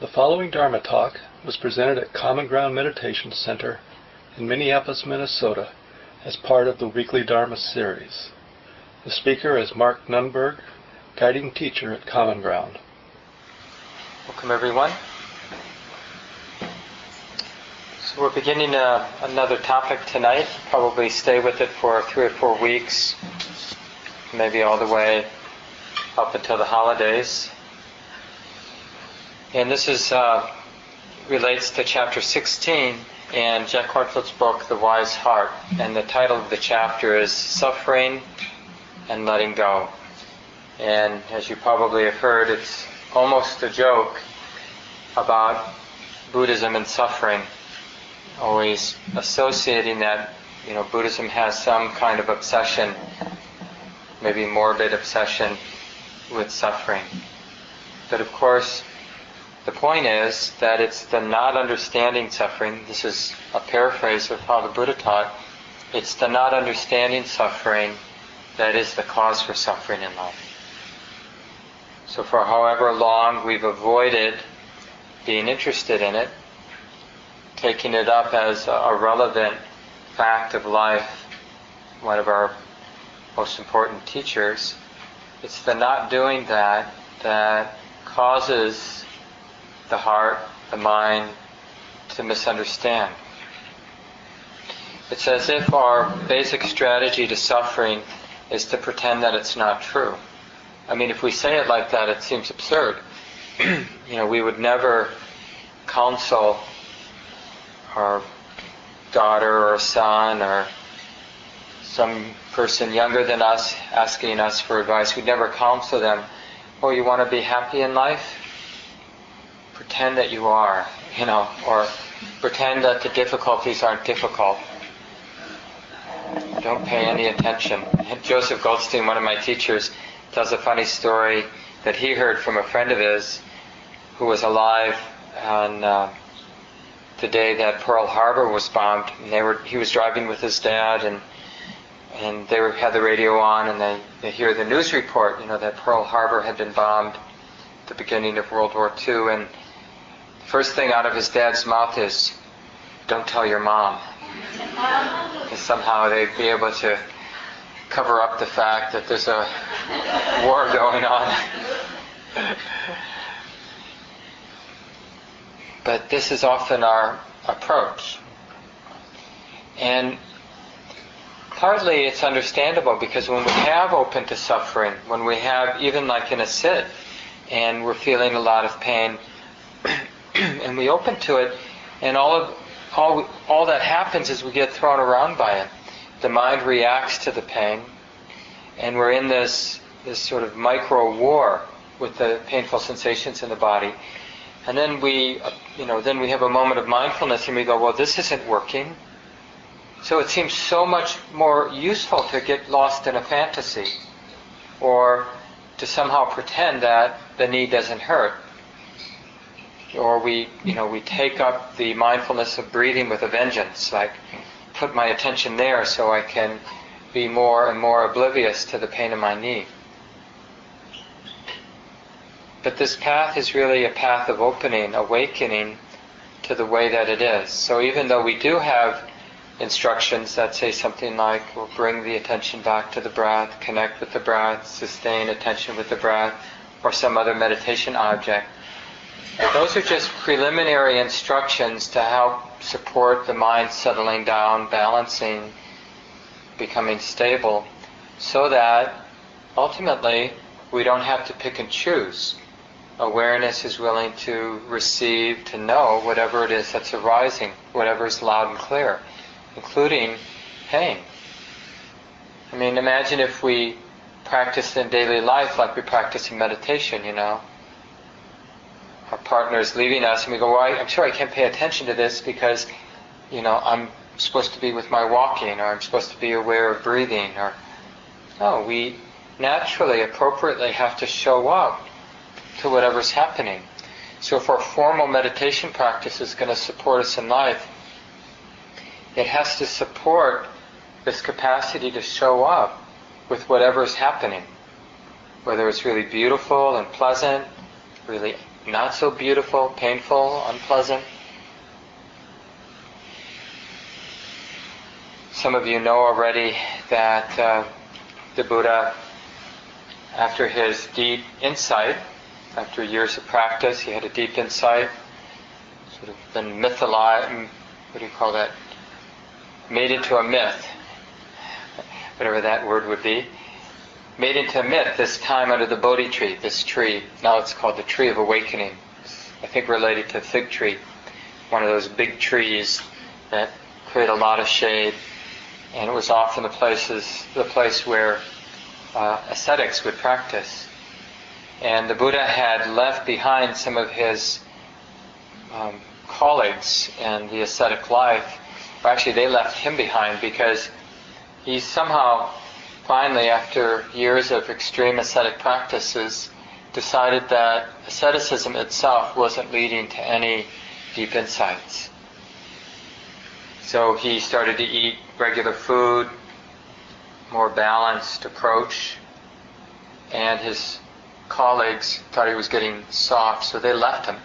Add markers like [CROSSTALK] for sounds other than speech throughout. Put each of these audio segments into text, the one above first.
The following Dharma talk was presented at Common Ground Meditation Center in Minneapolis, Minnesota, as part of the weekly Dharma series. The speaker is Mark Nunberg, guiding teacher at Common Ground. Welcome, everyone. So, we're beginning uh, another topic tonight. Probably stay with it for three or four weeks, maybe all the way up until the holidays. And this is uh, relates to chapter 16 in Jack Kornfield's book, The Wise Heart. And the title of the chapter is Suffering and Letting Go. And as you probably have heard, it's almost a joke about Buddhism and suffering, always associating that, you know, Buddhism has some kind of obsession, maybe morbid obsession with suffering. But of course, the point is that it's the not understanding suffering. This is a paraphrase of how the Buddha taught. It's the not understanding suffering that is the cause for suffering in life. So for however long we've avoided being interested in it, taking it up as a relevant fact of life, one of our most important teachers, it's the not doing that that causes the heart, the mind to misunderstand. It's as if our basic strategy to suffering is to pretend that it's not true. I mean, if we say it like that, it seems absurd. [CLEARS THROAT] you know, we would never counsel our daughter or son or some person younger than us asking us for advice. We'd never counsel them, oh, you want to be happy in life? Pretend that you are, you know, or pretend that the difficulties aren't difficult. Don't pay any attention. [LAUGHS] Joseph Goldstein, one of my teachers, tells a funny story that he heard from a friend of his who was alive on uh, the day that Pearl Harbor was bombed. And they were, he was driving with his dad, and and they were, had the radio on, and they, they hear the news report, you know, that Pearl Harbor had been bombed the beginning of World War II, and first thing out of his dad's mouth is, don't tell your mom. And somehow they'd be able to cover up the fact that there's a war going on. but this is often our approach. And partly it's understandable because when we have open to suffering, when we have even like in a sit and we're feeling a lot of pain, [CLEARS THROAT] and we open to it, and all of all all that happens is we get thrown around by it. The mind reacts to the pain, and we're in this this sort of micro war with the painful sensations in the body. And then we, you know, then we have a moment of mindfulness, and we go, well, this isn't working. So it seems so much more useful to get lost in a fantasy, or to somehow pretend that the knee doesn't hurt or we, you know, we take up the mindfulness of breathing with a vengeance, like put my attention there so I can be more and more oblivious to the pain in my knee. But this path is really a path of opening, awakening to the way that it is. So even though we do have instructions that say something like, we'll bring the attention back to the breath, connect with the breath, sustain attention with the breath, or some other meditation object, those are just preliminary instructions to help support the mind settling down, balancing, becoming stable, so that ultimately we don't have to pick and choose. Awareness is willing to receive, to know whatever it is that's arising, whatever is loud and clear, including pain. I mean, imagine if we practiced in daily life like we practice in meditation, you know our partner is leaving us and we go, well, I, I'm sure I can't pay attention to this because, you know, I'm supposed to be with my walking or I'm supposed to be aware of breathing or, no, we naturally, appropriately have to show up to whatever's happening. So if our formal meditation practice is going to support us in life, it has to support this capacity to show up with whatever's happening. Whether it's really beautiful and pleasant, really not so beautiful, painful, unpleasant. Some of you know already that uh, the Buddha, after his deep insight, after years of practice, he had a deep insight, sort of been mythologized, what do you call that? Made into a myth, whatever that word would be. Made into a myth this time under the Bodhi tree, this tree. Now it's called the tree of awakening. I think related to fig tree, one of those big trees that create a lot of shade. And it was often the places, the place where uh, ascetics would practice. And the Buddha had left behind some of his um, colleagues in the ascetic life. Or actually, they left him behind because he somehow, finally, after years of extreme ascetic practices, decided that asceticism itself wasn't leading to any deep insights. So he started to eat regular food, more balanced approach, and his colleagues thought he was getting soft, so they left him.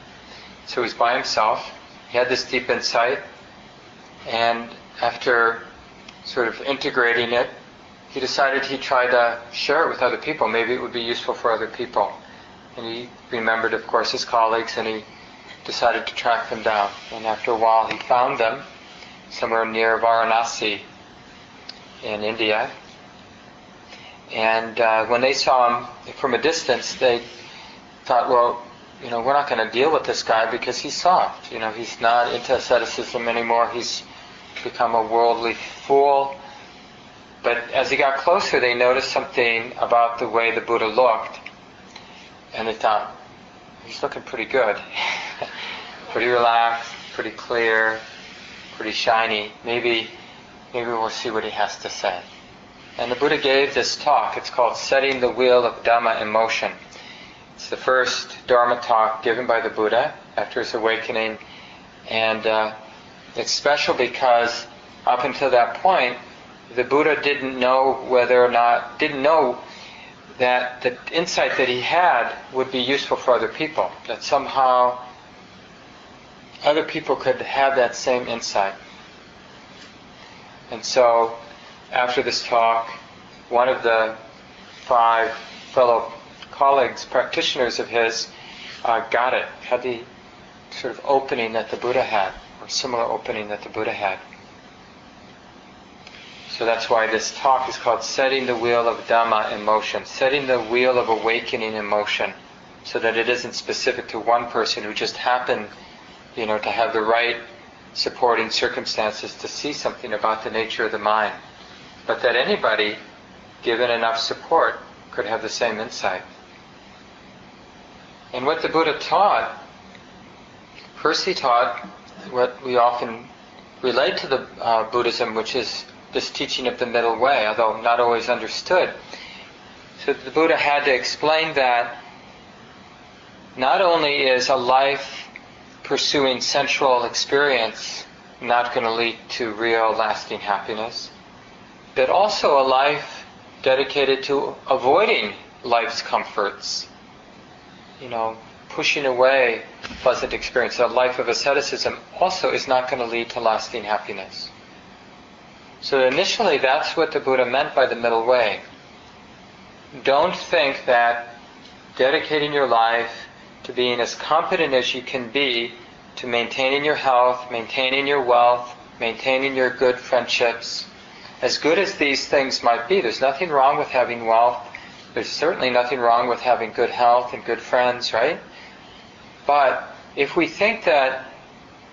So he was by himself. He had this deep insight, and after sort of integrating it, he decided he'd try to share it with other people. Maybe it would be useful for other people. And he remembered, of course, his colleagues, and he decided to track them down. And after a while, he found them somewhere near Varanasi in India. And uh, when they saw him from a distance, they thought, well, you know, we're not going to deal with this guy because he's soft. You know, he's not into asceticism anymore. He's become a worldly fool. But as he got closer, they noticed something about the way the Buddha looked. And they thought, he's looking pretty good. [LAUGHS] pretty relaxed, pretty clear, pretty shiny. Maybe, maybe we'll see what he has to say. And the Buddha gave this talk. It's called Setting the Wheel of Dhamma in Motion. It's the first Dharma talk given by the Buddha after his awakening. And uh, it's special because up until that point, the Buddha didn't know whether or not, didn't know that the insight that he had would be useful for other people. That somehow other people could have that same insight. And so, after this talk, one of the five fellow colleagues, practitioners of his, uh, got it, had the sort of opening that the Buddha had, or similar opening that the Buddha had. So that's why this talk is called Setting the Wheel of Dhamma in Motion, setting the wheel of awakening in motion, so that it isn't specific to one person who just happened you know, to have the right supporting circumstances to see something about the nature of the mind. But that anybody, given enough support, could have the same insight. And what the Buddha taught, first he taught what we often relate to the uh, Buddhism, which is this teaching of the middle way, although not always understood. So the Buddha had to explain that not only is a life pursuing sensual experience not going to lead to real lasting happiness, but also a life dedicated to avoiding life's comforts. You know, pushing away pleasant experience. A life of asceticism also is not going to lead to lasting happiness. So initially, that's what the Buddha meant by the middle way. Don't think that dedicating your life to being as competent as you can be to maintaining your health, maintaining your wealth, maintaining your good friendships. As good as these things might be, there's nothing wrong with having wealth. There's certainly nothing wrong with having good health and good friends, right? But if we think that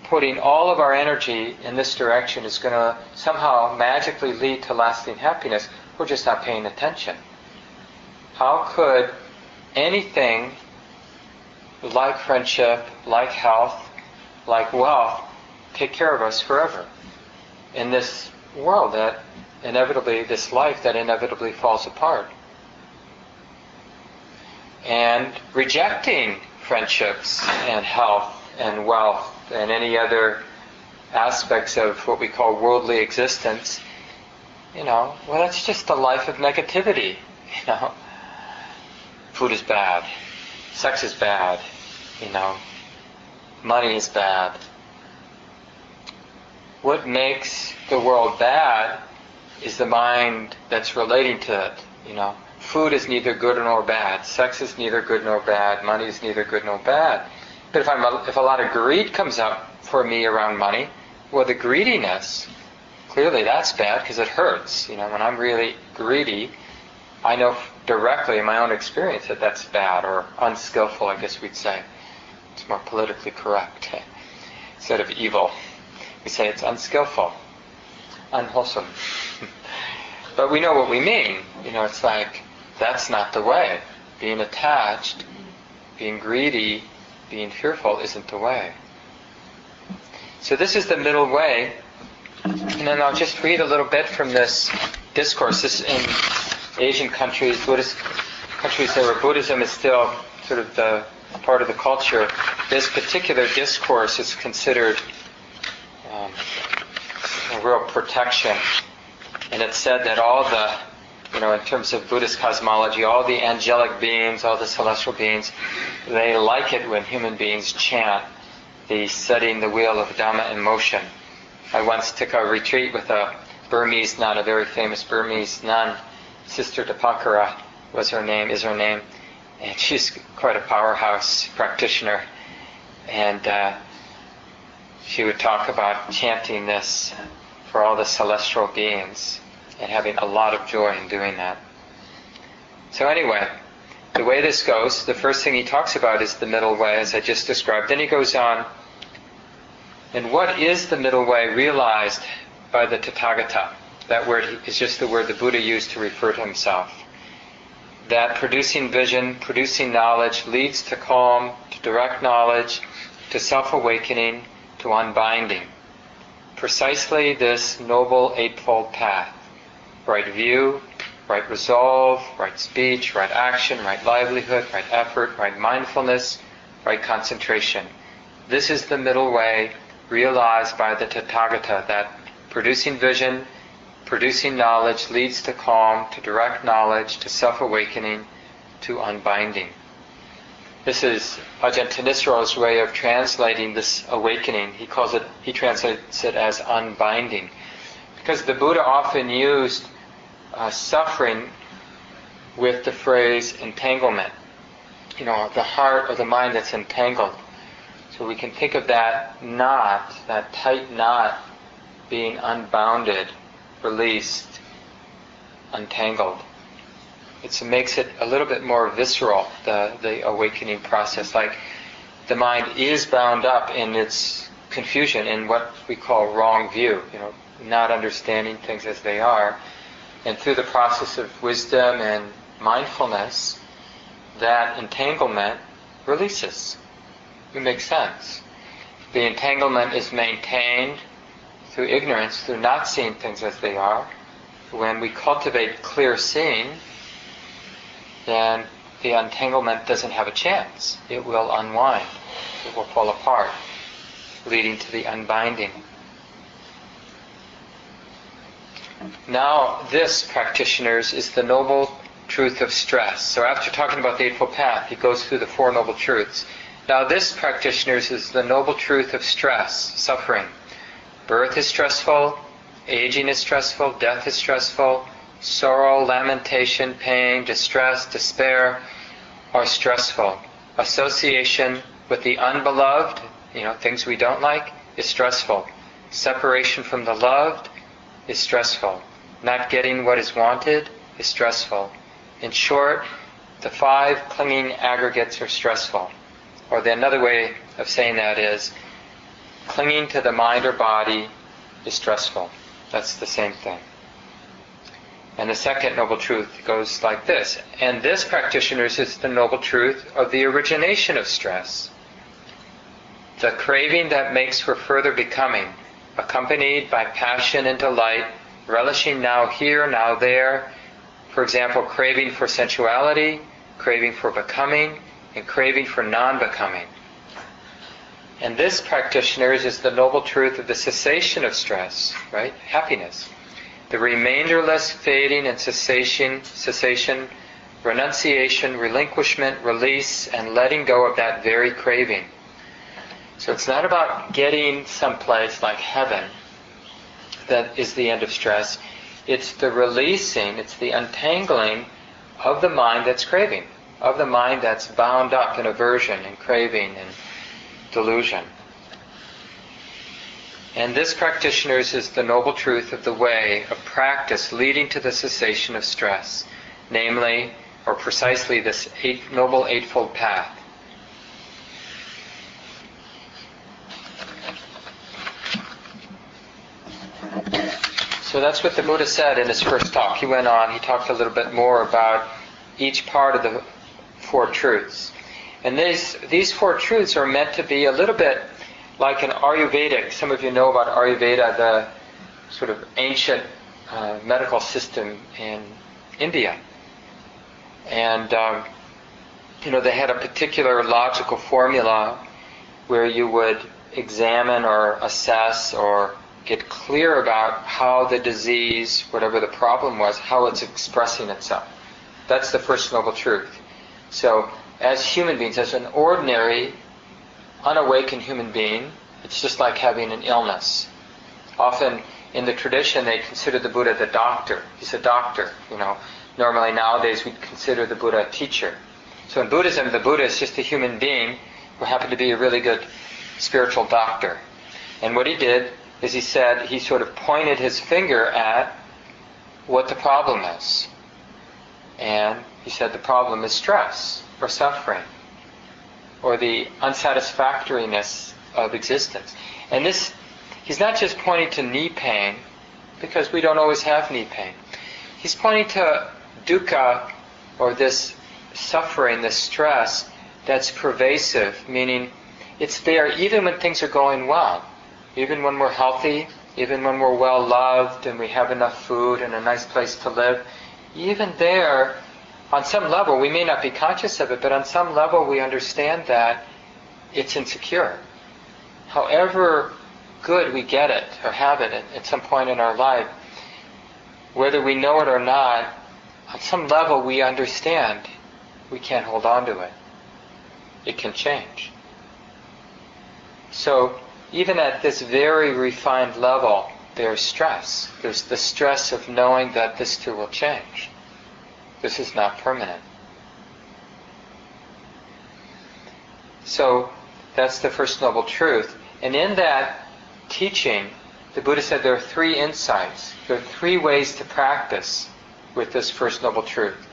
putting all of our energy in this direction is going to somehow magically lead to lasting happiness, we're just not paying attention. How could anything like friendship, like health, like wealth, take care of us forever in this world that inevitably, this life that inevitably falls apart. And rejecting friendships and health and wealth and any other aspects of what we call worldly existence, you know, well, that's just a life of negativity. [LAUGHS] You know, food is bad, sex is bad, you know, money is bad. What makes the world bad is the mind that's relating to it. You know, food is neither good nor bad. Sex is neither good nor bad. Money is neither good nor bad. But if I'm a, if a lot of greed comes up for me around money, well, the greediness, clearly that's bad because it hurts. You know, when I'm really greedy, I know directly in my own experience that that's bad or unskillful, I guess we'd say. It's more politically correct eh, instead of evil. We say it's unskillful, unwholesome. [LAUGHS] but we know what we mean. You know, it's like that's not the way. Being attached, being greedy, being fearful isn't the way. So this is the middle way. And then I'll just read a little bit from this discourse. This in Asian countries, Buddhist countries there where Buddhism is still sort of the part of the culture. This particular discourse is considered um, a real protection. And it's said that all the, you know, in terms of Buddhist cosmology, all the angelic beings, all the celestial beings, they like it when human beings chant the setting the wheel of Dhamma in motion. I once took a retreat with a Burmese nun, a very famous Burmese nun, Sister Dipankara was her name, is her name, and she's quite a powerhouse practitioner. And uh, she would talk about chanting this for all the celestial beings and having a lot of joy in doing that. So anyway, the way this goes, the first thing he talks about is the middle way, as I just described. Then he goes on, and what is the middle way realized by the Tathagata? That word is just the word the Buddha used to refer to himself. That producing vision, producing knowledge leads to calm, to direct knowledge, to self awakening, to unbinding. Precisely this noble eightfold path right view, right resolve, right speech, right action, right livelihood, right effort, right mindfulness, right concentration. This is the middle way realized by the Tathagata that producing vision, producing knowledge leads to calm, to direct knowledge, to self awakening, to unbinding. This is Ajahn Thanissaro way of translating this awakening. He calls it, he translates it as unbinding. Because the Buddha often used uh, suffering with the phrase entanglement. You know, the heart or the mind that's entangled. So we can think of that knot, that tight knot, being unbounded, released, untangled it makes it a little bit more visceral, the, the awakening process. Like the mind is bound up in its confusion, in what we call wrong view, you know, not understanding things as they are. And through the process of wisdom and mindfulness, that entanglement releases. It makes sense. The entanglement is maintained through ignorance, through not seeing things as they are. When we cultivate clear seeing, then the entanglement doesn't have a chance. It will unwind. It will fall apart, leading to the unbinding. Now, this, practitioners, is the noble truth of stress. So after talking about the Eightfold Path, he goes through the Four Noble Truths. Now, this, practitioners, is the noble truth of stress, suffering. Birth is stressful, aging is stressful, death is stressful, sorrow, lamentation, pain, distress, despair are stressful. Association with the unbeloved, you know, things we don't like, is stressful. Separation from the loved is stressful. Not getting what is wanted is stressful. In short, the five clinging aggregates are stressful. Or the another way of saying that is clinging to the mind or body is stressful. That's the same thing. And the second noble truth goes like this. And this, practitioners, is the noble truth of the origination of stress. The craving that makes for further becoming, accompanied by passion and delight, relishing now here, now there. For example, craving for sensuality, craving for becoming, and craving for non becoming. And this, practitioners, is the noble truth of the cessation of stress, right? Happiness the remainderless fading and cessation, cessation renunciation, relinquishment, release, and letting go of that very craving. So it's not about getting someplace like heaven that is the end of stress. It's the releasing, it's the untangling of the mind that's craving, of the mind that's bound up in aversion and craving and delusion. And this, practitioners, is the noble truth of the way of practice leading to the cessation of stress, namely, or precisely, this eight, noble eightfold path. So that's what the Buddha said in his first talk. He went on, he talked a little bit more about each part of the Four Truths. And these, these four truths are meant to be a little bit like an Ayurvedic. Some of you know about Ayurveda, the sort of ancient uh, medical system in India. And, um, you know, they had a particular logical formula where you would examine or assess or get clear about how the disease, whatever the problem was, how it's expressing itself. That's the first noble truth. So, as human beings, as an ordinary, unawakened human being, it's just like having an illness. Often in the tradition, they consider the Buddha the doctor. He's a doctor, you know. Normally nowadays, we'd consider the Buddha a teacher. So in Buddhism, the Buddha is just a human being who happened to be a really good spiritual doctor. And what he did is he said, he sort of pointed his finger at what the problem is. And he said the problem is stress or suffering or the unsatisfactoriness of existence. And this, he's not just pointing to knee pain because we don't always have knee pain. He's pointing to dukkha or this suffering, this stress that's pervasive, meaning it's there even when things are going well. Even when we're healthy, even when we're well loved and we have enough food and a nice place to live, even there, on some level, we may not be conscious of it, but on some level we understand that it's insecure. However good we get it or have it at, at some point in our life, whether we know it or not, on some level we understand we can't hold on to it. It can change. So even at this very refined level, there's stress. There's the stress of knowing that this too will change. This is not permanent. So that's the first noble truth. And in that teaching, the Buddha said there are three insights. There are three ways to practice with this first noble truth.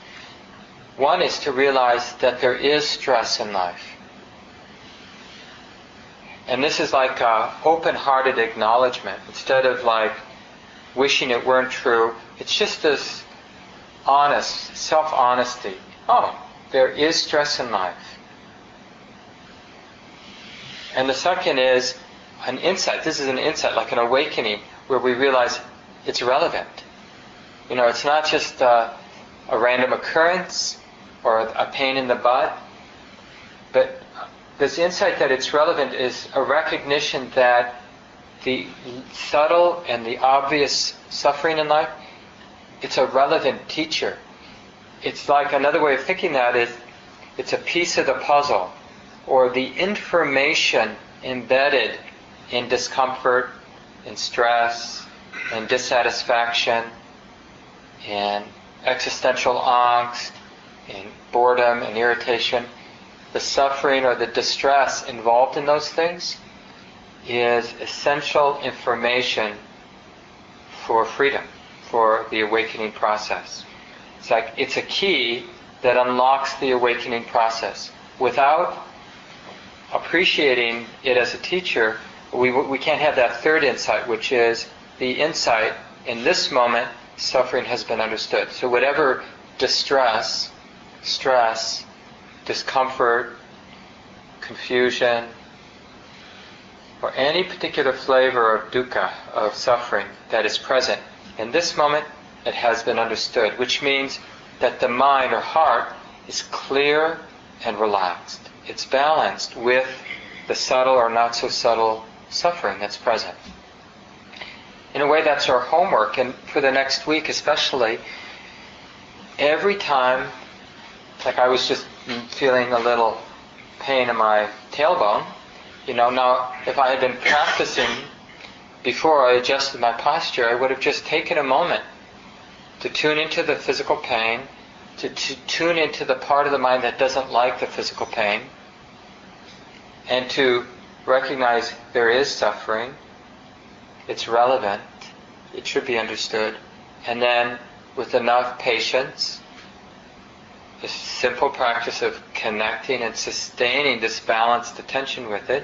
One is to realize that there is stress in life. And this is like a open-hearted acknowledgement. Instead of like wishing it weren't true, it's just this honest, self-honesty. Oh, there is stress in life. And the second is an insight. This is an insight, like an awakening, where we realize it's relevant. You know, it's not just a, a random occurrence or a pain in the butt, but this insight that it's relevant is a recognition that the subtle and the obvious suffering in life, it's a relevant teacher. It's like another way of thinking that is it's a piece of the puzzle or the information embedded in discomfort, in stress, in dissatisfaction, in existential angst, in boredom and irritation the suffering or the distress involved in those things is essential information for freedom, for the awakening process. It's like it's a key that unlocks the awakening process. Without appreciating it as a teacher, we, we can't have that third insight, which is the insight in this moment, suffering has been understood. So whatever distress, stress, discomfort, confusion, or any particular flavor of dukkha, of suffering that is present. In this moment, it has been understood, which means that the mind or heart is clear and relaxed. It's balanced with the subtle or not so subtle suffering that's present. In a way, that's our homework, and for the next week especially, every time Like I was just feeling a little pain in my tailbone. You know, now if I had been practicing before I adjusted my posture, I would have just taken a moment to tune into the physical pain, to, to tune into the part of the mind that doesn't like the physical pain, and to recognize there is suffering, it's relevant, it should be understood, and then with enough patience, a simple practice of connecting and sustaining this balanced attention with it,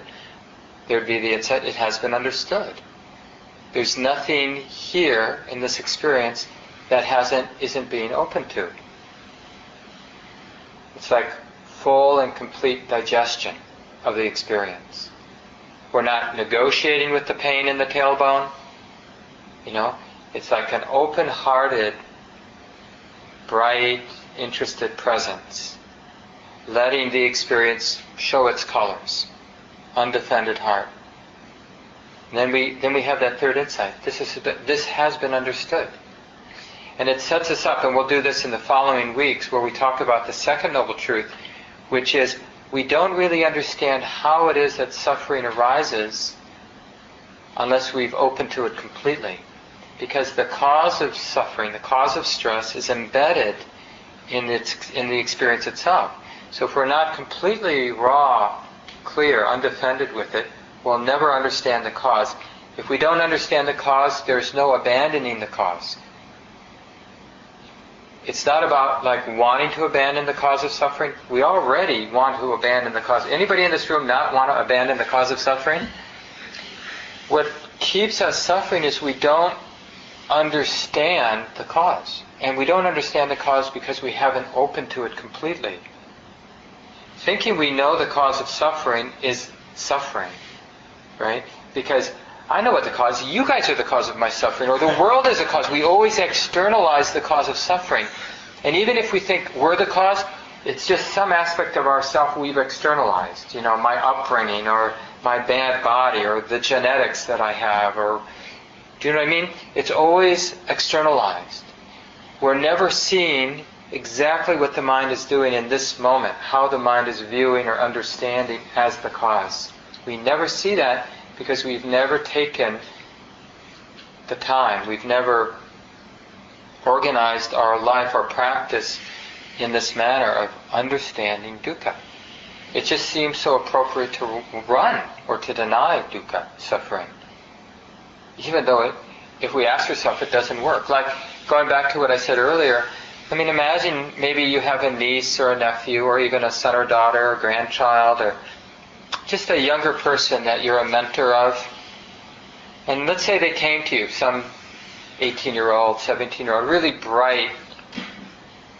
there'd be the insight, it has been understood. There's nothing here in this experience that hasn't isn't being open to. It's like full and complete digestion of the experience. We're not negotiating with the pain in the tailbone. You know, it's like an open-hearted, bright, interested presence, letting the experience show its colors, undefended heart. And then we then we have that third insight. This is this has been understood. And it sets us up, and we'll do this in the following weeks, where we talk about the second noble truth, which is we don't really understand how it is that suffering arises unless we've opened to it completely. Because the cause of suffering, the cause of stress, is embedded in, its, in the experience itself. So if we're not completely raw, clear, undefended with it, we'll never understand the cause. If we don't understand the cause, there's no abandoning the cause. It's not about like wanting to abandon the cause of suffering. We already want to abandon the cause. Anybody in this room not want to abandon the cause of suffering? What keeps us suffering is we don't understand the cause. And we don't understand the cause because we haven't opened to it completely. Thinking we know the cause of suffering is suffering, right? Because I know what the cause. You guys are the cause of my suffering, or the world is the cause. We always externalize the cause of suffering, and even if we think we're the cause, it's just some aspect of ourself we've externalized. You know, my upbringing, or my bad body, or the genetics that I have, or do you know what I mean? It's always externalized. We're never seeing exactly what the mind is doing in this moment, how the mind is viewing or understanding as the cause. We never see that because we've never taken the time, we've never organized our life, our practice in this manner of understanding dukkha. It just seems so appropriate to run or to deny dukkha, suffering. Even though it, if we ask ourselves, it doesn't work. Like going back to what I said earlier, I mean, imagine maybe you have a niece or a nephew or even a son or daughter or grandchild or just a younger person that you're a mentor of, and let's say they came to you, some 18 year old, 17 year old, really bright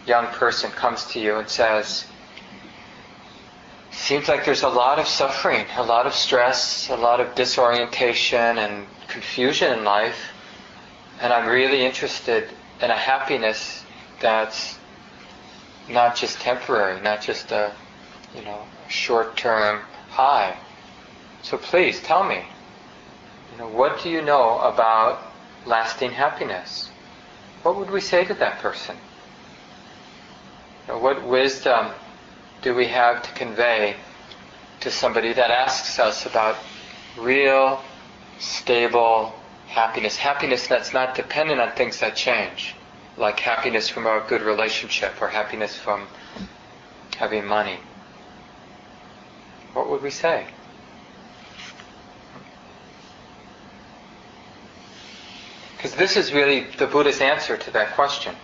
young person comes to you and says, Seems like there's a lot of suffering, a lot of stress, a lot of disorientation and confusion in life, and I'm really interested in a happiness that's not just temporary, not just a you know short term high. So please tell me, you know, what do you know about lasting happiness? What would we say to that person? You know, what wisdom do we have to convey to somebody that asks us about real, stable happiness? Happiness that's not dependent on things that change, like happiness from a good relationship or happiness from having money what would we say? Because this is really the Buddha's answer to that question.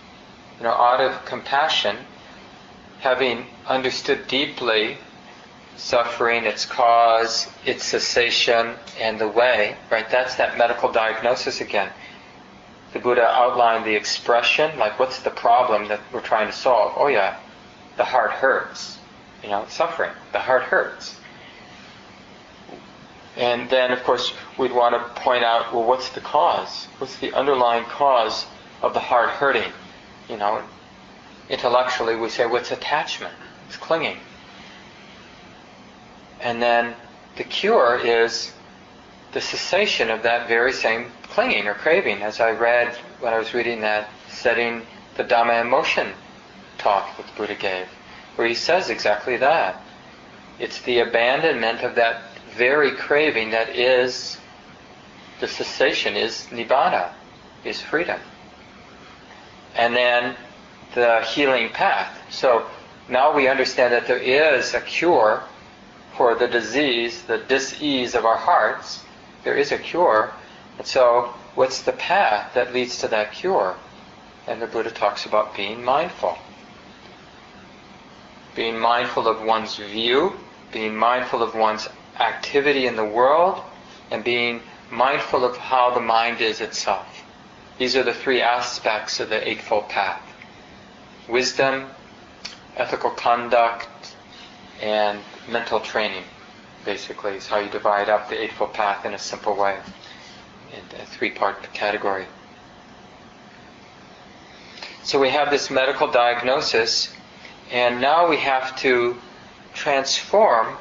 You know, out of compassion, having understood deeply suffering, its cause, its cessation, and the way, right? That's that medical diagnosis again. The Buddha outlined the expression, like what's the problem that we're trying to solve? Oh yeah, the heart hurts. You know, suffering. The heart hurts. And then, of course, we'd want to point out, well, what's the cause? What's the underlying cause of the heart hurting? You know, intellectually we say, what's attachment? It's clinging. And then the cure is the cessation of that very same clinging or craving, as I read when I was reading that setting the Dhamma in motion talk that the Buddha gave. where he says exactly that. It's the abandonment of that very craving that is the cessation, is nibbana, is freedom. And then the healing path. So now we understand that there is a cure for the disease, the disease of our hearts. There is a cure. And so, what's the path that leads to that cure? And the Buddha talks about being mindful. Being mindful of one's view, being mindful of one's activity in the world, and being mindful of how the mind is itself. These are the three aspects of the Eightfold Path wisdom, ethical conduct, and mental training, basically, is how you divide up the Eightfold Path in a simple way, in a three part category. So we have this medical diagnosis, and now we have to transform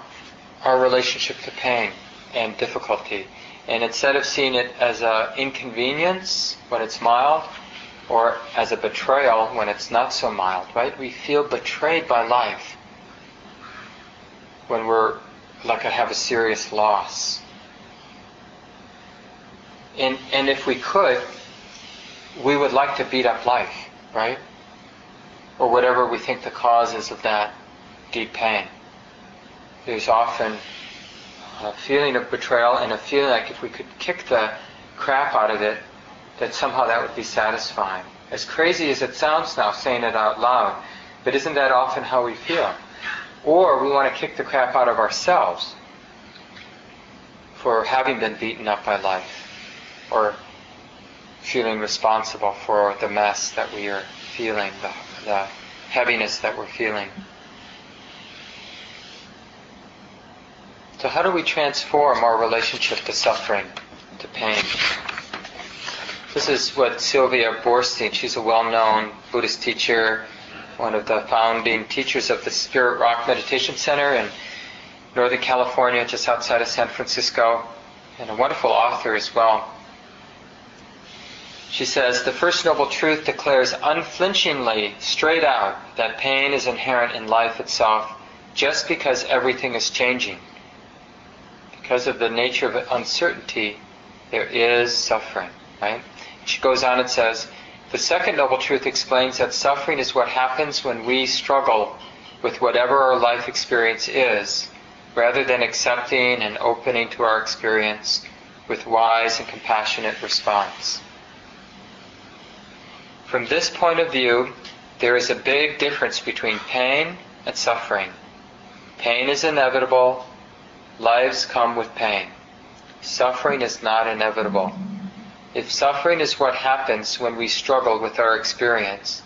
our relationship to pain and difficulty. And instead of seeing it as an inconvenience when it's mild, or as a betrayal when it's not so mild, right? We feel betrayed by life when we're like I have a serious loss. And, and if we could, we would like to beat up life, right? Or whatever we think the cause is of that deep pain. There's often a feeling of betrayal and a feeling like if we could kick the crap out of it, that somehow that would be satisfying. As crazy as it sounds now, saying it out loud, but isn't that often how we feel? Or we want to kick the crap out of ourselves for having been beaten up by life, or feeling responsible for the mess that we are feeling, the, the heaviness that we're feeling. So, how do we transform our relationship to suffering, to pain? This is what Sylvia Boorstein, she's a well known Buddhist teacher, one of the founding teachers of the Spirit Rock Meditation Center in Northern California, just outside of San Francisco, and a wonderful author as well. She says, The First Noble Truth declares unflinchingly, straight out, that pain is inherent in life itself just because everything is changing. Because of the nature of uncertainty, there is suffering, right? She goes on and says, the second noble truth explains that suffering is what happens when we struggle with whatever our life experience is, rather than accepting and opening to our experience with wise and compassionate response. From this point of view, there is a big difference between pain and suffering. Pain is inevitable. Lives come with pain. Suffering is not inevitable. If suffering is what happens when we struggle with our experience,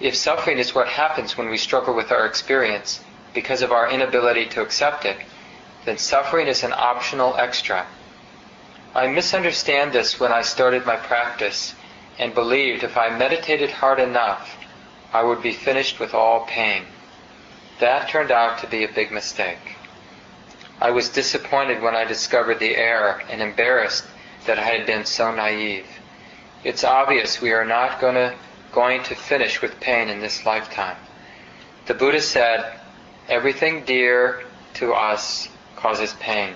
if suffering is what happens when we struggle with our experience because of our inability to accept it, then suffering is an optional extra. I misunderstand this when I started my practice and believed if I meditated hard enough, I would be finished with all pain. That turned out to be a big mistake. I was disappointed when I discovered the error and embarrassed that I had been so naive. It's obvious we are not going to, going to finish with pain in this lifetime. The Buddha said, everything dear to us causes pain.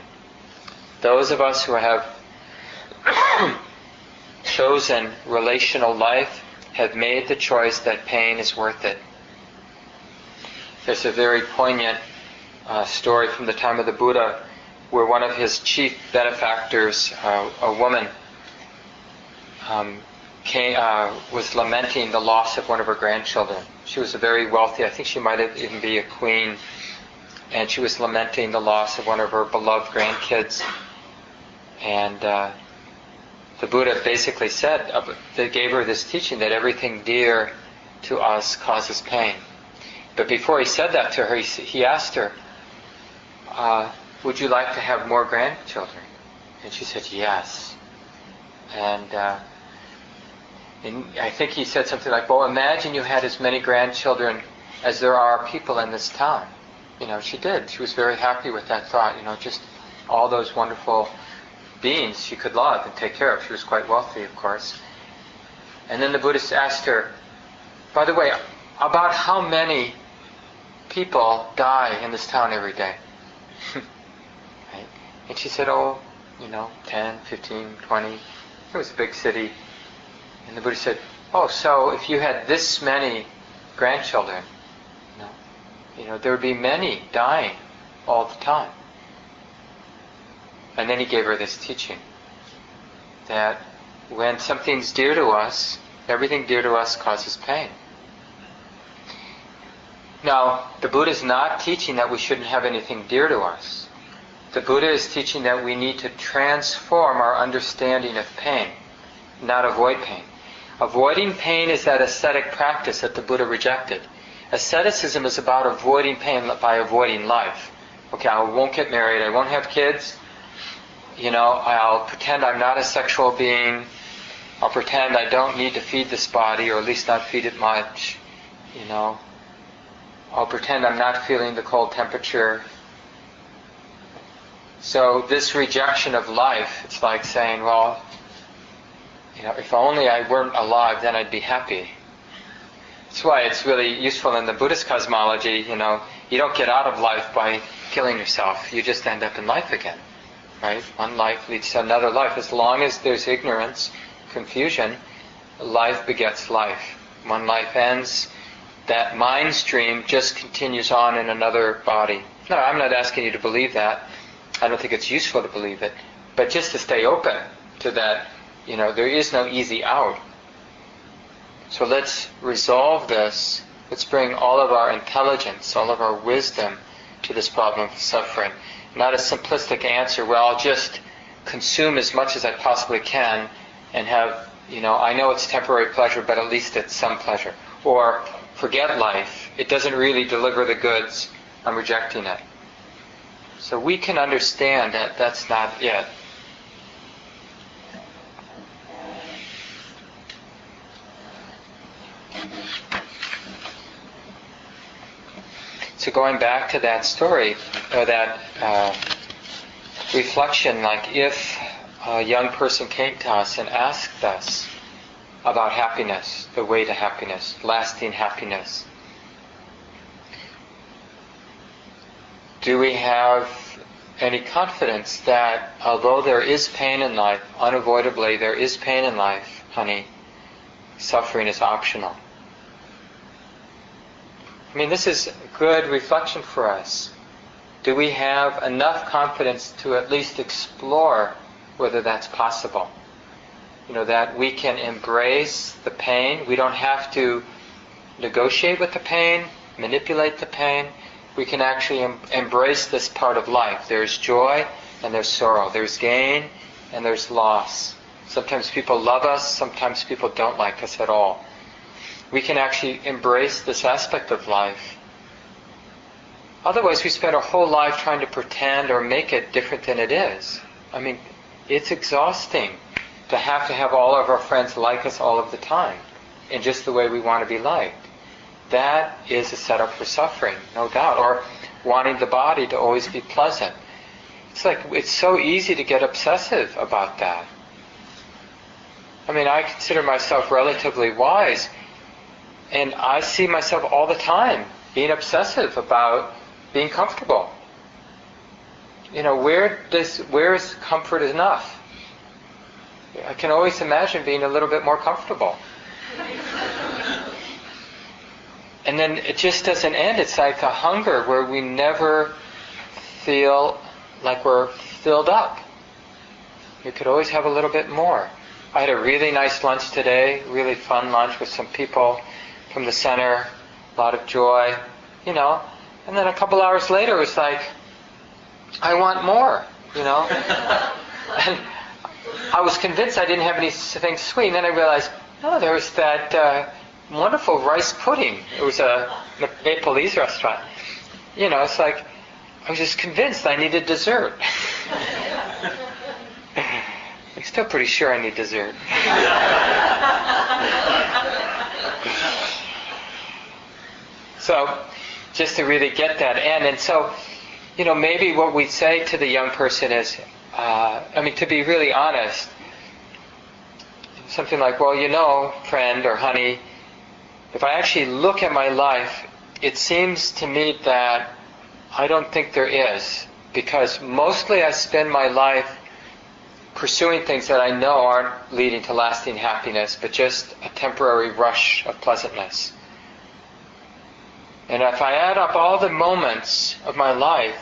Those of us who have [COUGHS] chosen relational life have made the choice that pain is worth it. There's a very poignant uh, story from the time of the Buddha where one of his chief benefactors, uh, a woman, um, came, uh, was lamenting the loss of one of her grandchildren. She was a very wealthy, I think she might even be a queen, and she was lamenting the loss of one of her beloved grandkids. And uh, the Buddha basically said, uh, they gave her this teaching that everything dear to us causes pain. But before he said that to her, he, he asked her, uh, would you like to have more grandchildren? And she said, Yes. And, uh, and I think he said something like, Well, imagine you had as many grandchildren as there are people in this town. You know, she did. She was very happy with that thought, you know, just all those wonderful beings she could love and take care of. She was quite wealthy, of course. And then the Buddhist asked her, By the way, about how many people die in this town every day? [LAUGHS] And she said, oh, you know, 10, 15, 20. It was a big city. And the Buddha said, oh, so if you had this many grandchildren, you know, you know, there would be many dying all the time. And then he gave her this teaching that when something's dear to us, everything dear to us causes pain. Now, the Buddha is not teaching that we shouldn't have anything dear to us. The Buddha is teaching that we need to transform our understanding of pain, not avoid pain. Avoiding pain is that ascetic practice that the Buddha rejected. Asceticism is about avoiding pain by avoiding life. Okay, I won't get married, I won't have kids, you know, I'll pretend I'm not a sexual being, I'll pretend I don't need to feed this body, or at least not feed it much, you know. I'll pretend I'm not feeling the cold temperature. So this rejection of life, it's like saying, well, you know, if only I weren't alive, then I'd be happy. That's why it's really useful in the Buddhist cosmology, you know, you don't get out of life by killing yourself. You just end up in life again. Right? One life leads to another life. As long as there's ignorance, confusion, life begets life. One life ends, that mind stream just continues on in another body. No, I'm not asking you to believe that. I don't think it's useful to believe it. But just to stay open to that, you know, there is no easy out. So let's resolve this. Let's bring all of our intelligence, all of our wisdom to this problem of suffering. Not a simplistic answer, well, I'll just consume as much as I possibly can and have, you know, I know it's temporary pleasure, but at least it's some pleasure. Or forget life. It doesn't really deliver the goods. I'm rejecting it. So we can understand that that's not it. So going back to that story, or that uh, reflection, like if a young person came to us and asked us, about happiness, the way to happiness, lasting happiness. Do we have any confidence that although there is pain in life, unavoidably there is pain in life, honey, suffering is optional? I mean, this is good reflection for us. Do we have enough confidence to at least explore whether that's possible? you know, that we can embrace the pain. We don't have to negotiate with the pain, manipulate the pain. We can actually em- embrace this part of life. There's joy and there's sorrow. There's gain and there's loss. Sometimes people love us, sometimes people don't like us at all. We can actually embrace this aspect of life. Otherwise, we spend our whole life trying to pretend or make it different than it is. I mean, it's exhausting to have to have all of our friends like us all of the time in just the way we want to be liked. That is a setup for suffering, no doubt, or wanting the body to always be pleasant. It's like, it's so easy to get obsessive about that. I mean, I consider myself relatively wise, and I see myself all the time being obsessive about being comfortable. You know, where does, where is comfort enough? I can always imagine being a little bit more comfortable. And then it just doesn't end. It's like a hunger where we never feel like we're filled up. You could always have a little bit more. I had a really nice lunch today, really fun lunch with some people from the center, a lot of joy, you know. And then a couple hours later, it was like, I want more, you know. [LAUGHS] and I was convinced I didn't have anything sweet, and then I realized, no, there was that uh, wonderful rice pudding. It was a Nepalese restaurant. You know, it's like I was just convinced I needed dessert. [LAUGHS] I'm still pretty sure I need dessert. [LAUGHS] so, just to really get that in, and so, you know, maybe what we say to the young person is, uh, I mean, to be really honest, something like, well, you know, friend or honey, if I actually look at my life, it seems to me that I don't think there is, because mostly I spend my life pursuing things that I know aren't leading to lasting happiness, but just a temporary rush of pleasantness. And if I add up all the moments of my life,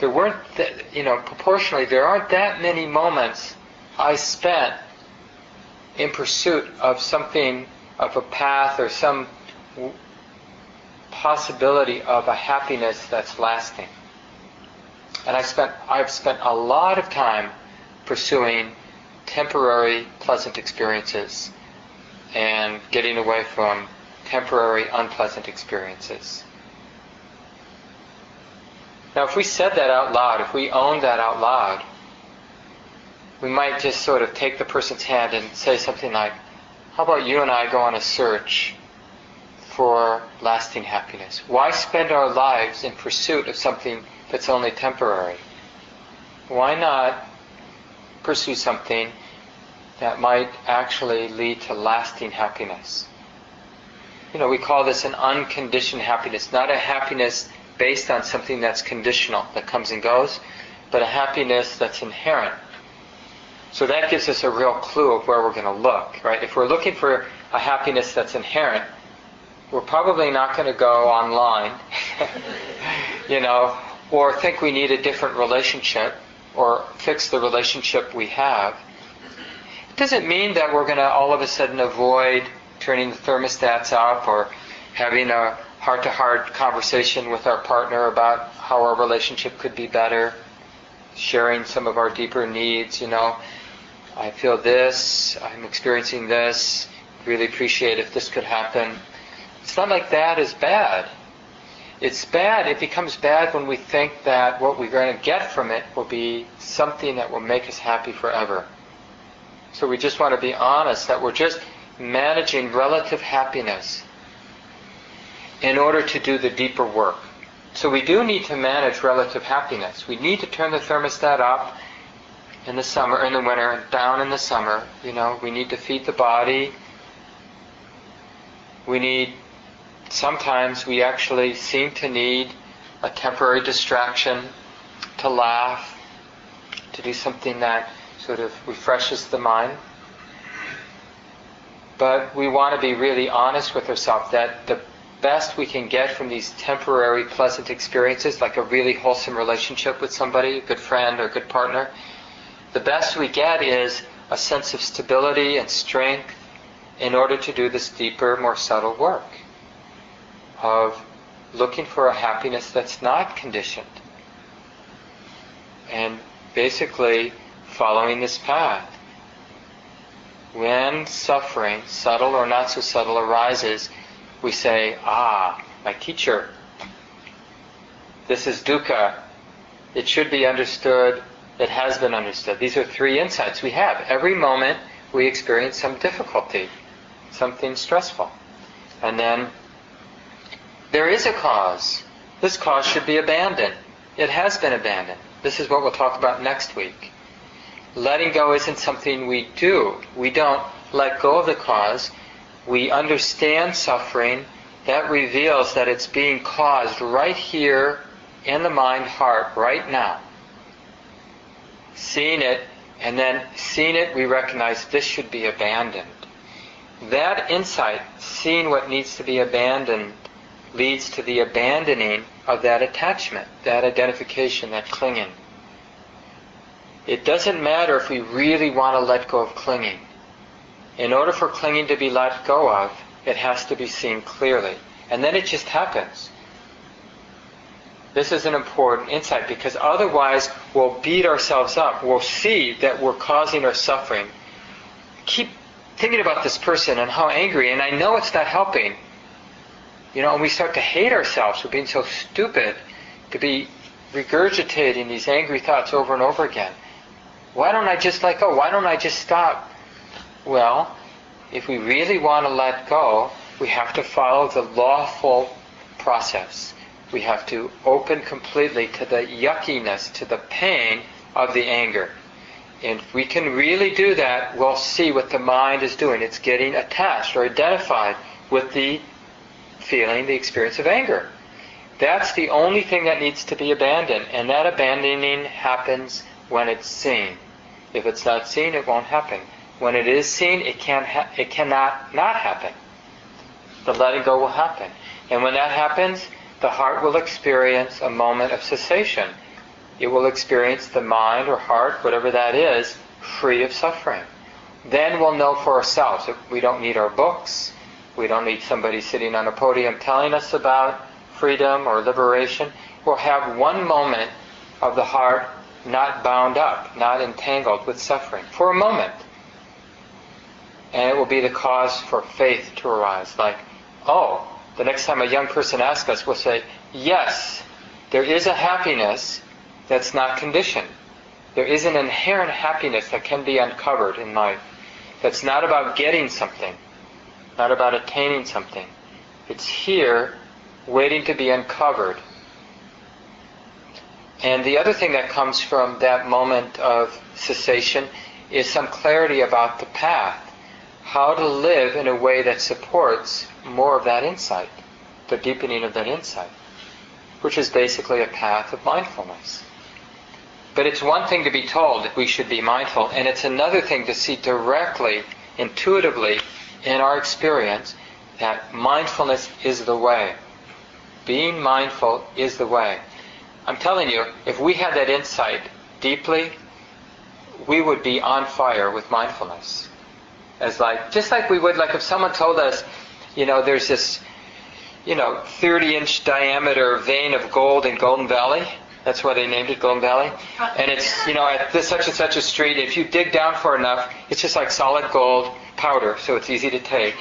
there weren't, th- you know, proportionally, there aren't that many moments I spent in pursuit of something, of a path or some possibility of a happiness that's lasting. And I spent, I've spent a lot of time pursuing temporary pleasant experiences and getting away from temporary unpleasant experiences. Now, if we said that out loud, if we owned that out loud, we might just sort of take the person's hand and say something like, How about you and I go on a search for lasting happiness? Why spend our lives in pursuit of something that's only temporary? Why not pursue something that might actually lead to lasting happiness? You know, we call this an unconditioned happiness, not a happiness based on something that's conditional, that comes and goes, but a happiness that's inherent. So that gives us a real clue of where we're going to look, right? If we're looking for a happiness that's inherent, we're probably not going to go online, [LAUGHS] you know, or think we need a different relationship or fix the relationship we have. It doesn't mean that we're going to all of a sudden avoid turning the thermostats up or having a heart to heart conversation with our partner about how our relationship could be better, sharing some of our deeper needs, you know. I feel this, I'm experiencing this, really appreciate if this could happen. It's not like that is bad. It's bad, it becomes bad when we think that what we're going to get from it will be something that will make us happy forever. So we just want to be honest that we're just managing relative happiness in order to do the deeper work. So we do need to manage relative happiness. We need to turn the thermostat up in the summer, in the winter, down in the summer. You know, we need to feed the body. We need, sometimes we actually seem to need a temporary distraction to laugh, to do something that sort of refreshes the mind. But we want to be really honest with ourselves that the best we can get from these temporary pleasant experiences, like a really wholesome relationship with somebody, a good friend or a good partner, the best we get is a sense of stability and strength in order to do this deeper, more subtle work of looking for a happiness that's not conditioned. And basically following this path. When suffering, subtle or not so subtle, arises, we say, Ah, my teacher, this is dukkha. It should be understood that has been understood. These are three insights we have. Every moment we experience some difficulty, something stressful. And then there is a cause. This cause should be abandoned. It has been abandoned. This is what we'll talk about next week. Letting go isn't something we do. We don't let go of the cause. We understand suffering. That reveals that it's being caused right here in the mind heart, right now seeing it, and then seeing it, we recognize this should be abandoned. That insight, seeing what needs to be abandoned, leads to the abandoning of that attachment, that identification, that clinging. It doesn't matter if we really want to let go of clinging. In order for clinging to be let go of, it has to be seen clearly. And then it just happens. This is an important insight because otherwise we'll beat ourselves up. We'll see that we're causing our suffering. Keep thinking about this person and how angry, and I know it's not helping. You know, and we start to hate ourselves for being so stupid to be regurgitating these angry thoughts over and over again. Why don't I just let go? Why don't I just stop? Well, if we really want to let go, we have to follow the lawful process we have to open completely to the yuckiness, to the pain of the anger. And if we can really do that, we'll see what the mind is doing. It's getting attached or identified with the feeling the experience of anger. That's the only thing that needs to be abandoned, and that abandoning happens when it's seen. If it's not seen, it won't happen. When it is seen, it can ha- it cannot not happen. The letting go will happen, and when that happens, the heart will experience a moment of cessation. It will experience the mind or heart, whatever that is, free of suffering. Then we'll know for ourselves. We don't need our books. We don't need somebody sitting on a podium telling us about freedom or liberation. We'll have one moment of the heart not bound up, not entangled with suffering, for a moment. And it will be the cause for faith to arise. Like, oh, the next time a young person asks us, we'll say, yes, there is a happiness that's not conditioned. There is an inherent happiness that can be uncovered in life. That's not about getting something, not about attaining something. It's here, waiting to be uncovered. And the other thing that comes from that moment of cessation is some clarity about the path. How to live in a way that supports more of that insight, the deepening of that insight, which is basically a path of mindfulness. But it's one thing to be told that we should be mindful, and it's another thing to see directly, intuitively, in our experience, that mindfulness is the way. Being mindful is the way. I'm telling you, if we had that insight deeply, we would be on fire with mindfulness. As like, just like we would, like if someone told us, you know, there's this, you know, 30 inch diameter vein of gold in Golden Valley. That's why they named it Golden Valley. And it's, you know, at this such and such a street, if you dig down for enough, it's just like solid gold powder, so it's easy to take.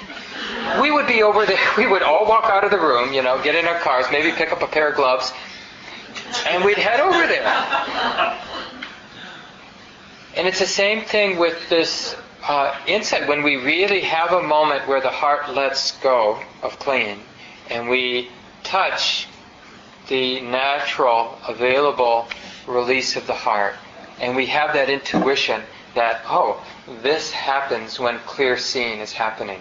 We would be over there, [LAUGHS] we would all walk out of the room, you know, get in our cars, maybe pick up a pair of gloves, and we'd head over there. And it's the same thing with this uh, insight. When we really have a moment where the heart lets go of clinging and we touch the natural, available release of the heart, and we have that intuition that, oh, this happens when clear seeing is happening.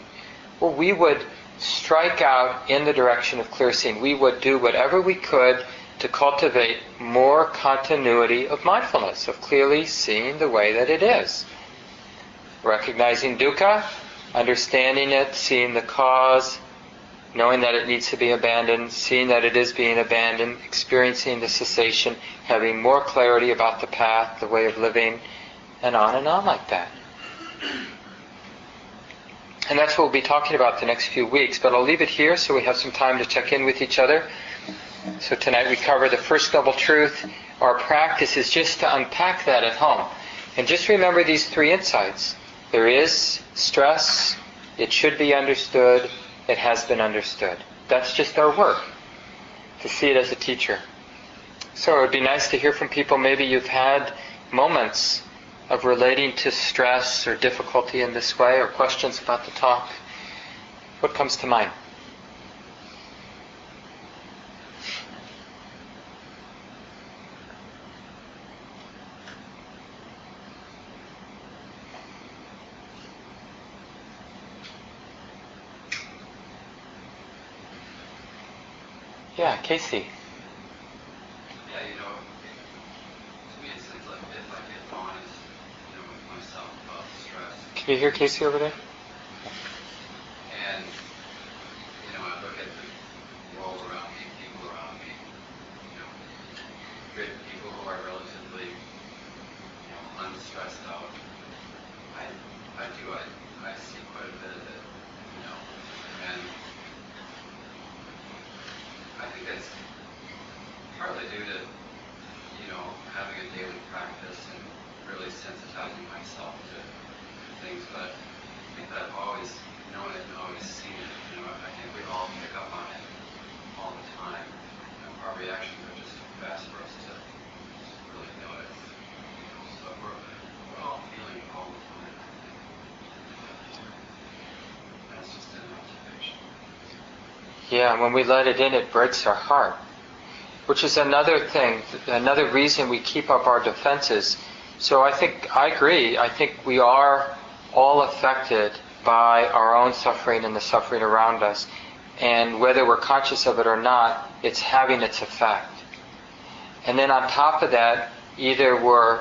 Well, we would strike out in the direction of clear seeing. We would do whatever we could to cultivate more continuity of mindfulness, of clearly seeing the way that it is. Recognizing dukkha, understanding it, seeing the cause, knowing that it needs to be abandoned, seeing that it is being abandoned, experiencing the cessation, having more clarity about the path, the way of living, and on and on like that. And that's what we'll be talking about the next few weeks, but I'll leave it here so we have some time to check in with each other. So tonight we cover the first noble truth. Our practice is just to unpack that at home. And just remember these three insights. There is stress, it should be understood, it has been understood. That's just our work, to see it as a teacher. So it would be nice to hear from people. Maybe you've had moments of relating to stress or difficulty in this way, or questions about the talk. What comes to mind? Yeah, Casey. Yeah, you know, to me it seems like if I get honest, you know, with myself about stress, Can you hear Casey over there? and you know, I look at the world around me, people around me, you know, good people who are relatively, you know, unstressed out. I, I do, I, I see quite a bit of it, you know, and I think that's partly due to, you know, having a daily practice and really sensitizing myself to things. But I think that I've always known it and always seen it. You know, I think we all pick up on it all the time. You know, our reactions are just too fast for us to really notice. So we're, we're all feeling all the time. That's just an observation. Yeah, when we let it in, it breaks our heart. Which is another thing, another reason we keep up our defenses. So I think, I agree, I think we are all affected by our own suffering and the suffering around us. And whether we're conscious of it or not, it's having its effect. And then on top of that, either we're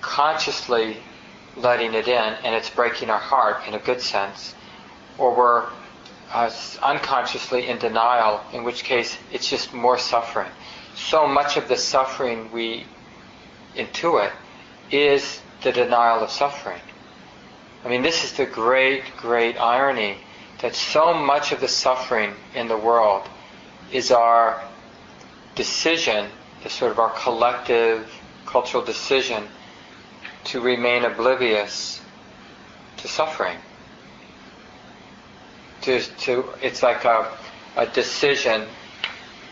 consciously letting it in and it's breaking our heart in a good sense, or we're uh, unconsciously in denial, in which case it's just more suffering. So much of the suffering we intuit is the denial of suffering. I mean, this is the great, great irony that so much of the suffering in the world is our decision, the sort of our collective cultural decision to remain oblivious to suffering. To, to, it's like a, a decision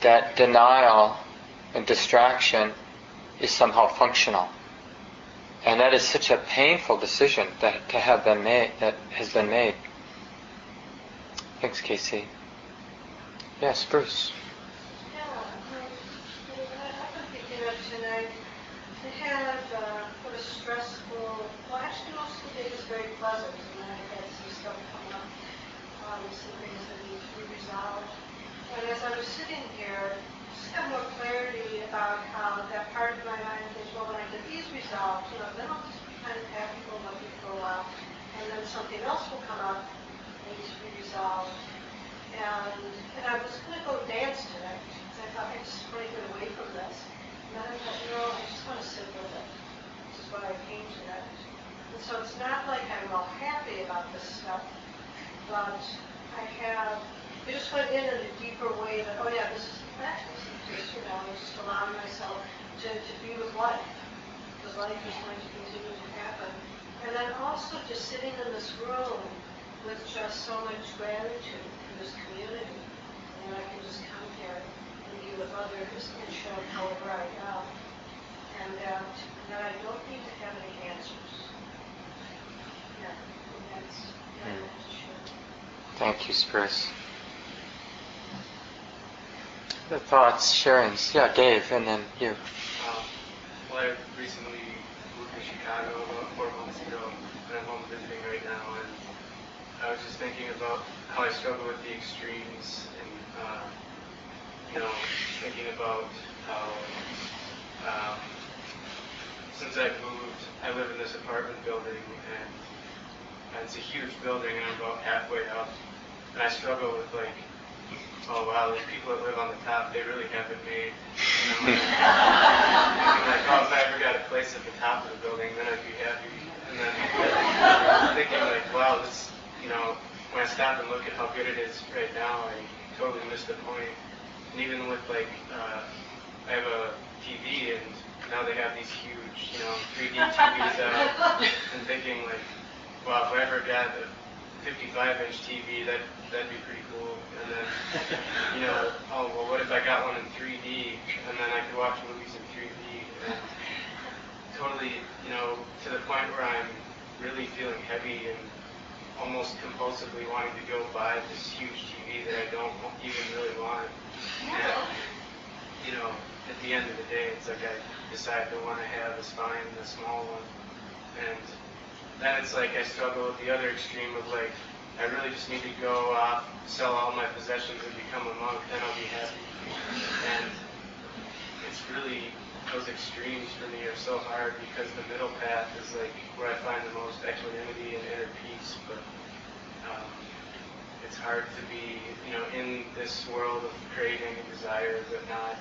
that denial and distraction is somehow functional. And that is such a painful decision that to have been made that has been made. Thanks, Casey. Yes, Bruce. Yeah, I've thinking of tonight. I had uh, what a stressful. Well, actually, most of the day very pleasant, and then I had some stuff come up, some things that need to be resolved. And as I was sitting here, just got more clarity about how that part of my mind is, well, when I get these resolved, you know, then I'll just be kind of go lucky for a while, and then something else will come up that needs to be resolved. And, and I was going to go dance tonight. because I thought I just want to get away from this. And then I thought, you know, I just want to sit with it. This is why I came tonight. And so it's not like I'm all happy about this stuff, but I have, I just went in in a deeper way that, oh yeah, this is the practice. Just, you know, just allowing myself to, to be with life. Because life is going to continue to happen. And then also just sitting in this room with just so much gratitude for this community. And I can just come here and be with others and show however I am. And that, that I don't need to have any answers. Yeah, and that's, yeah, Mm. true. Thank you, Bruce. The thoughts, sharings. Yeah, Dave, and then you. Um, well, I recently moved to Chicago about four months ago, and I'm home visiting right now, and I was just thinking about how I struggle with the extremes, and uh, you know, thinking about how um, since I've moved, I live in this apartment building, and, and it's a huge building, and I'm about halfway up, and I struggle with like oh wow, those people that live on the top, they really have it made. You know, like, thinking [LAUGHS] like, oh, if I ever got a place at the top of the building, then I'd be happy. And then thinking like, wow, this, you know, when I stop and look at how good it is right now, I totally missed the point. And even with like, uh, I have a TV, and now they have these huge, you know, 3D TVs out, [LAUGHS] and thinking like, wow, if I ever got a 55-inch TV, that that'd be pretty cool. And then, you know, oh well, what if I got one in 3D, and then I could watch movies in 3D, and totally, you know, to the point where I'm really feeling heavy and almost compulsively wanting to go buy this huge TV that I don't even really want. And, you know, at the end of the day, it's like I decide the one I have is fine, the small one, and then it's like I struggle with the other extreme of like, I really just need to go off, sell all my possessions and become a monk, then I'll be happy. And it's really, those extremes for me are so hard because the middle path is like where I find the most equanimity and inner peace, but um, it's hard to be, you know, in this world of craving and desire, but not,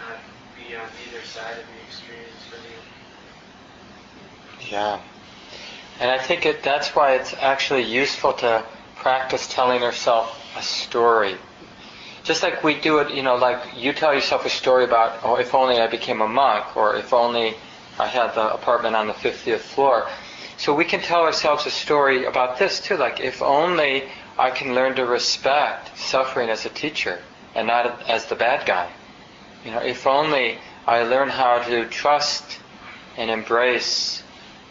not be on either side of the extremes for me. Yeah. And I think it, that's why it's actually useful to practice telling yourself a story. Just like we do it, you know, like you tell yourself a story about, oh, if only I became a monk, or if only I had the apartment on the 50th floor. So we can tell ourselves a story about this too, like if only I can learn to respect suffering as a teacher and not as the bad guy. You know, if only I learn how to trust and embrace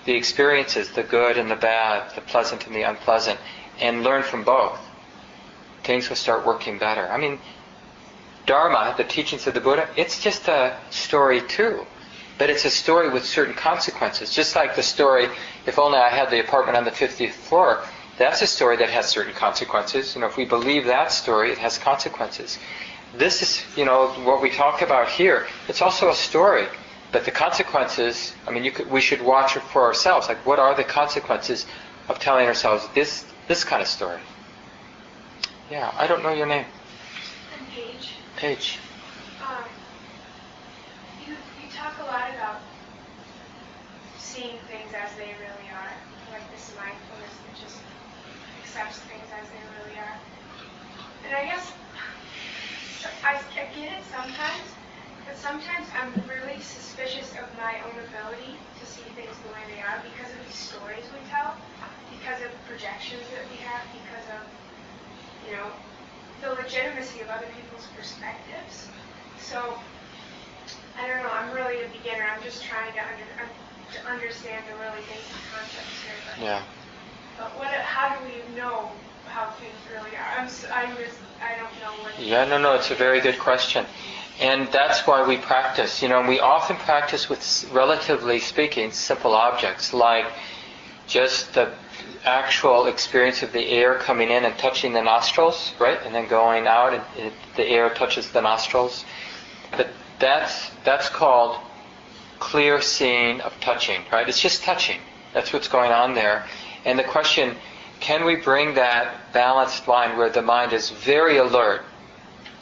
the experiences, the good and the bad, the pleasant and the unpleasant, and learn from both, things will start working better. I mean, Dharma, the teachings of the Buddha, it's just a story too. But it's a story with certain consequences. Just like the story, if only I had the apartment on the 50th floor, That's a story that has certain consequences. You know, if we believe that story, it has consequences. This is, you know, what we talk about here. It's also a story, but the consequences. I mean, could, we should watch it for ourselves. Like, what are the consequences of telling ourselves this this kind of story? Yeah, I don't know your name. I'm Paige. Paige. Um, you, you talk a lot about seeing things as they really are, like this mindfulness that just accepts things as they really are. And I guess I, I get it sometimes, but sometimes I'm really suspicious of my own ability to see things the way they are because of these stories we tell, because of projections that we have, because of you know, the legitimacy of other people's perspectives. So, I don't know. I'm really a beginner. I'm just trying to, under, to understand the really basic concepts here. But, yeah. But what? How do we know how things really are? I'm. I'm just. I don't know what. Yeah. No. No. It's a very good question. And that's why we practice. You know, we often practice with, relatively speaking, simple objects like just the actual experience of the air coming in and touching the nostrils, right, and then going out, and it, the air touches the nostrils. But that's that's called clear seeing of touching, right? It's just touching. That's what's going on there. And the question, can we bring that balanced mind where the mind is very alert?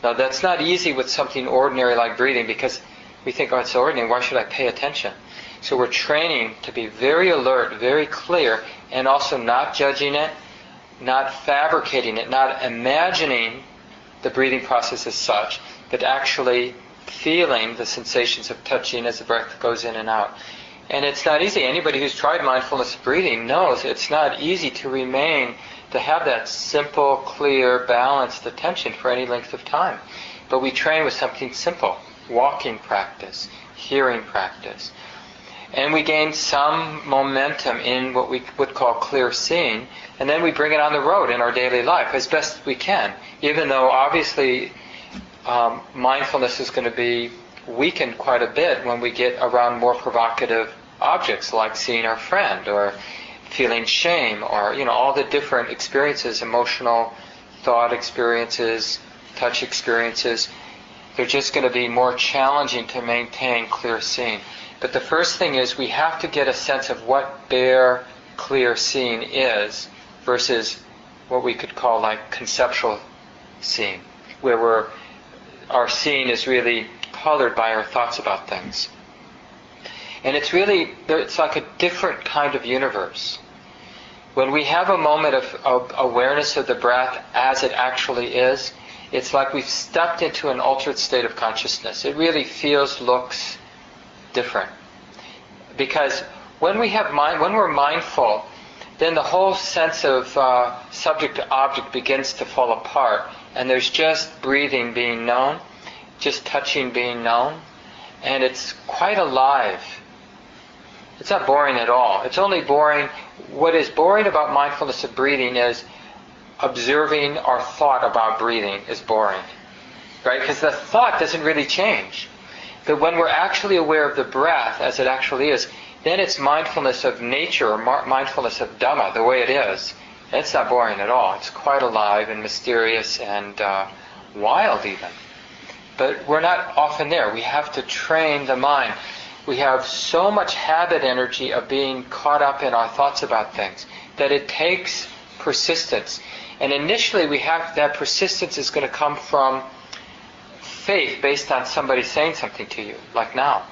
Now that's not easy with something ordinary like breathing because we think, oh, it's ordinary. Why should I pay attention? So we're training to be very alert, very clear, and also not judging it, not fabricating it, not imagining the breathing process as such, but actually feeling the sensations of touching as the breath goes in and out. And it's not easy. Anybody who's tried mindfulness breathing knows it's not easy to remain, to have that simple, clear, balanced attention for any length of time. But we train with something simple walking practice, hearing practice. And we gain some momentum in what we would call clear seeing, and then we bring it on the road in our daily life as best we can, even though obviously um, mindfulness is going to be weakened quite a bit when we get around more provocative objects like seeing our friend or feeling shame or you know all the different experiences emotional thought experiences touch experiences they're just going to be more challenging to maintain clear seeing but the first thing is we have to get a sense of what bare, clear seeing is versus what we could call like conceptual seeing, where our seeing is really colored by our thoughts about things. And it's really, it's like a different kind of universe. When we have a moment of, of awareness of the breath as it actually is, it's like we've stepped into an altered state of consciousness. It really feels, looks, different. Because when we have mind, when we're mindful, then the whole sense of uh, subject to object begins to fall apart, and there's just breathing being known, just touching being known, and it's quite alive. It's not boring at all. It's only boring. What is boring about mindfulness of breathing is observing our thought about breathing is boring, right? Because the thought doesn't really change But when we're actually aware of the breath as it actually is, then it's mindfulness of nature or mindfulness of Dhamma, the way it is. It's not boring at all. It's quite alive and mysterious and uh, wild even. But we're not often there. We have to train the mind. We have so much habit energy of being caught up in our thoughts about things that it takes persistence. And initially we have that persistence is going to come from faith based on somebody saying something to you, like now.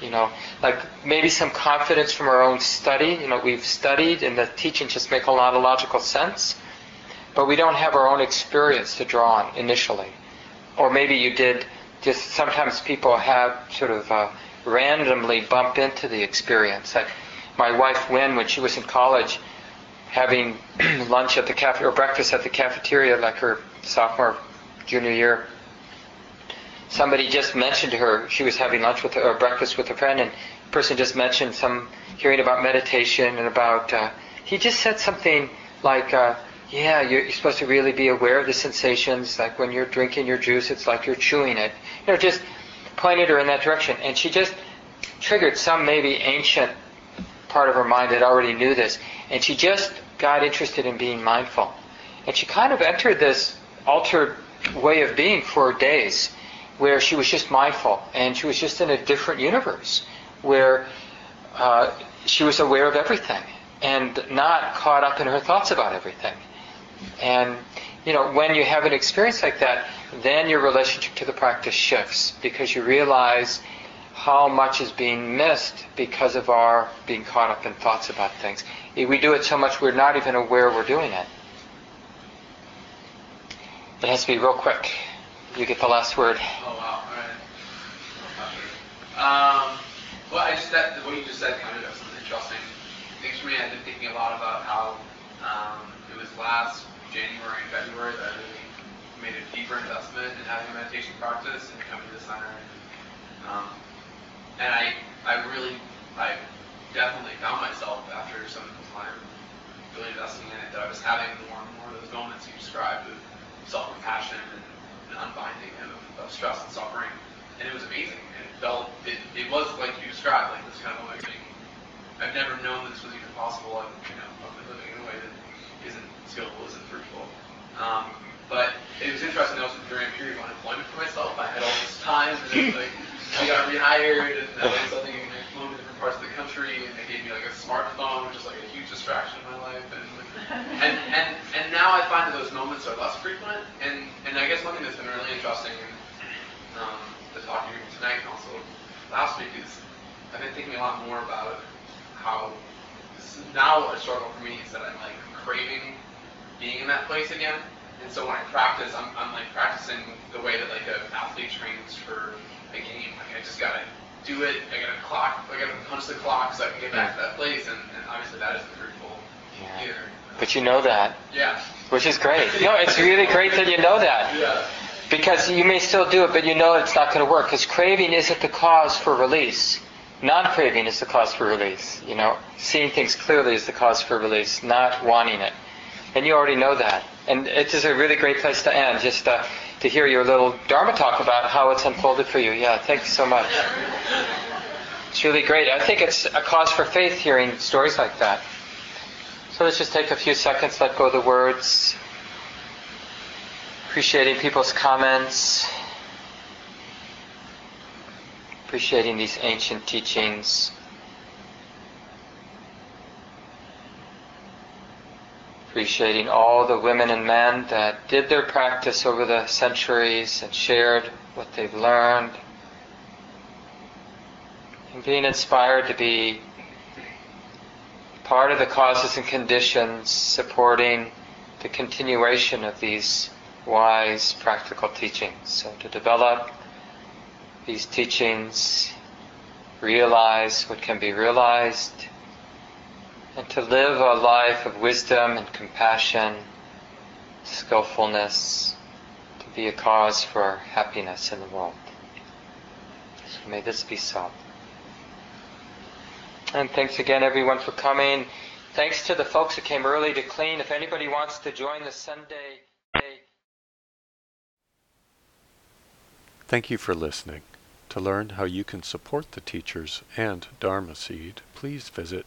You know, like maybe some confidence from our own study. You know, we've studied and the teachings just make a lot of logical sense, but we don't have our own experience to draw on initially. Or maybe you did just sometimes people have sort of uh, randomly bump into the experience. Like my wife Wynn, when she was in college, having [CLEARS THROAT] lunch at the cafe or breakfast at the cafeteria, like her sophomore, junior year, somebody just mentioned to her she was having lunch with or breakfast with a friend, and the person just mentioned some hearing about meditation and about. Uh, he just said something like, uh, "Yeah, you're, you're supposed to really be aware of the sensations. Like when you're drinking your juice, it's like you're chewing it. You know, just pointed her in that direction, and she just triggered some maybe ancient part of her mind that already knew this, and she just got interested in being mindful. And she kind of entered this altered way of being for days where she was just mindful and she was just in a different universe where uh, she was aware of everything and not caught up in her thoughts about everything. And, you know, when you have an experience like that, then your relationship to the practice shifts because you realize how much is being missed because of our being caught up in thoughts about things. We do it so much we're not even aware we're doing it. It has to be real quick. You get the last word. Oh wow! All right. Um, well, I just that what you just said kind of was interesting things for me. I've been thinking a lot about how um, it was last January and February that I really made a deeper investment in having a meditation practice and coming to the center. Um, and I, I really, I definitely found myself after some time really investing in it that I was having more and more of those moments you described of self-compassion and, and unbinding of, of stress and suffering. And it was amazing. And it felt, it, it was like you described, like this kind of awakening. I've never known this was even possible. I've, you know, I've been living in a way that isn't skillful, isn't fruitful. Um, but it was interesting. That was during a period of unemployment for myself. I had all this time, and then, like I got rehired, and I was something in to different parts of the country, and they gave me like a smartphone, which is like a huge distraction in my life. And and and, and now I find that those moments are less frequent. And and I guess one thing that's been really interesting, and um, the talk you're tonight, and also last week, is I've been thinking a lot more about how now a struggle for me is that I'm like craving being in that place again. And so when I practice, I'm, I'm like practicing the way that like an athlete trains for a game. Like I just gotta do it. I gotta clock. I gotta punch the clock so I can get back to that place. And, and obviously that isn't fruitful Yeah. either. But you know that, Yeah. which is great. No, it's really great that you know that. [LAUGHS] Yeah. Because you may still do it, but you know it's not going to work. Because craving isn't the cause for release. Non-craving is the cause for release. You know, seeing things clearly is the cause for release, not wanting it. And you already know that. And it is a really great place to end, just uh, to hear your little Dharma talk about how it's unfolded for you. Yeah, thank you so much. It's really great. I think it's a cause for faith hearing stories like that. So let's just take a few seconds, let go of the words, appreciating people's comments, appreciating these ancient teachings. Appreciating all the women and men that did their practice over the centuries and shared what they've learned. And being inspired to be part of the causes and conditions supporting the continuation of these wise practical teachings. So to develop these teachings, realize what can be realized, and to live a life of wisdom and compassion, skillfulness, to be a cause for happiness in the world. So may this be so. And thanks again, everyone, for coming. Thanks to the folks who came early to clean. If anybody wants to join the Sunday. Thank you for listening. To learn how you can support the teachers and Dharma Seed, please visit